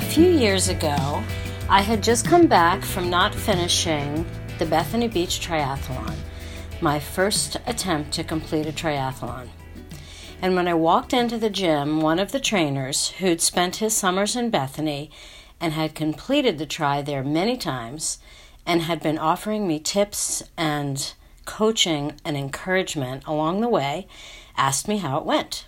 few years ago, I had just come back from not finishing the Bethany Beach Triathlon, my first attempt to complete a triathlon. And when I walked into the gym, one of the trainers, who'd spent his summers in Bethany and had completed the tri there many times, and had been offering me tips and coaching and encouragement along the way, asked me how it went.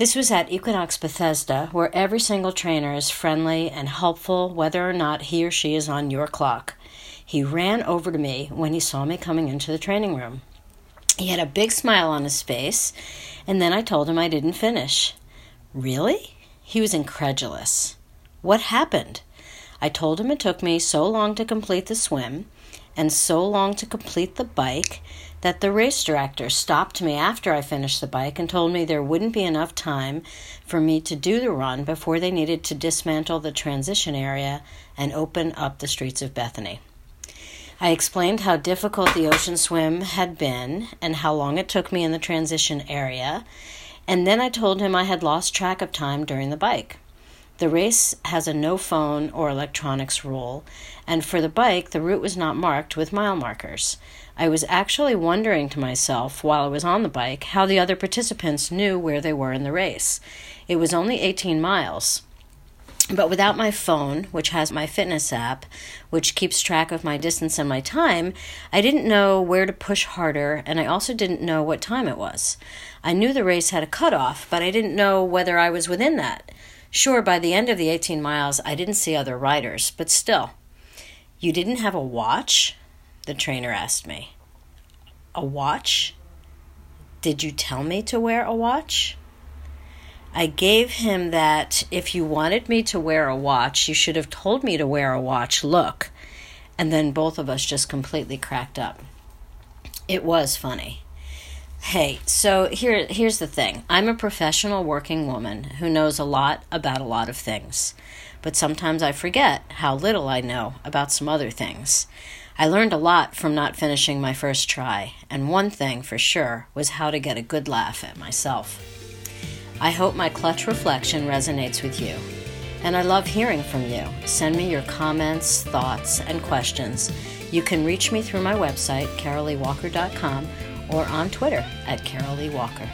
This was at Equinox Bethesda, where every single trainer is friendly and helpful, whether or not he or she is on your clock. He ran over to me when he saw me coming into the training room. He had a big smile on his face, and then I told him I didn't finish. Really? He was incredulous. What happened? I told him it took me so long to complete the swim and so long to complete the bike that the race director stopped me after I finished the bike and told me there wouldn't be enough time for me to do the run before they needed to dismantle the transition area and open up the streets of Bethany. I explained how difficult the ocean swim had been and how long it took me in the transition area, and then I told him I had lost track of time during the bike. The race has a no phone or electronics rule, and for the bike, the route was not marked with mile markers. I was actually wondering to myself while I was on the bike how the other participants knew where they were in the race. It was only 18 miles. But without my phone, which has my fitness app, which keeps track of my distance and my time, I didn't know where to push harder, and I also didn't know what time it was. I knew the race had a cutoff, but I didn't know whether I was within that. Sure, by the end of the 18 miles, I didn't see other riders, but still. You didn't have a watch? The trainer asked me. A watch? Did you tell me to wear a watch? I gave him that if you wanted me to wear a watch, you should have told me to wear a watch look. And then both of us just completely cracked up. It was funny. Hey, so here here's the thing. I'm a professional working woman who knows a lot about a lot of things, but sometimes I forget how little I know about some other things. I learned a lot from not finishing my first tri, and one thing for sure was how to get a good laugh at myself. I hope my clutch reflection resonates with you. And I love hearing from you. Send me your comments, thoughts, and questions. You can reach me through my website, caroleewalker.com or on Twitter at Carolee Walker.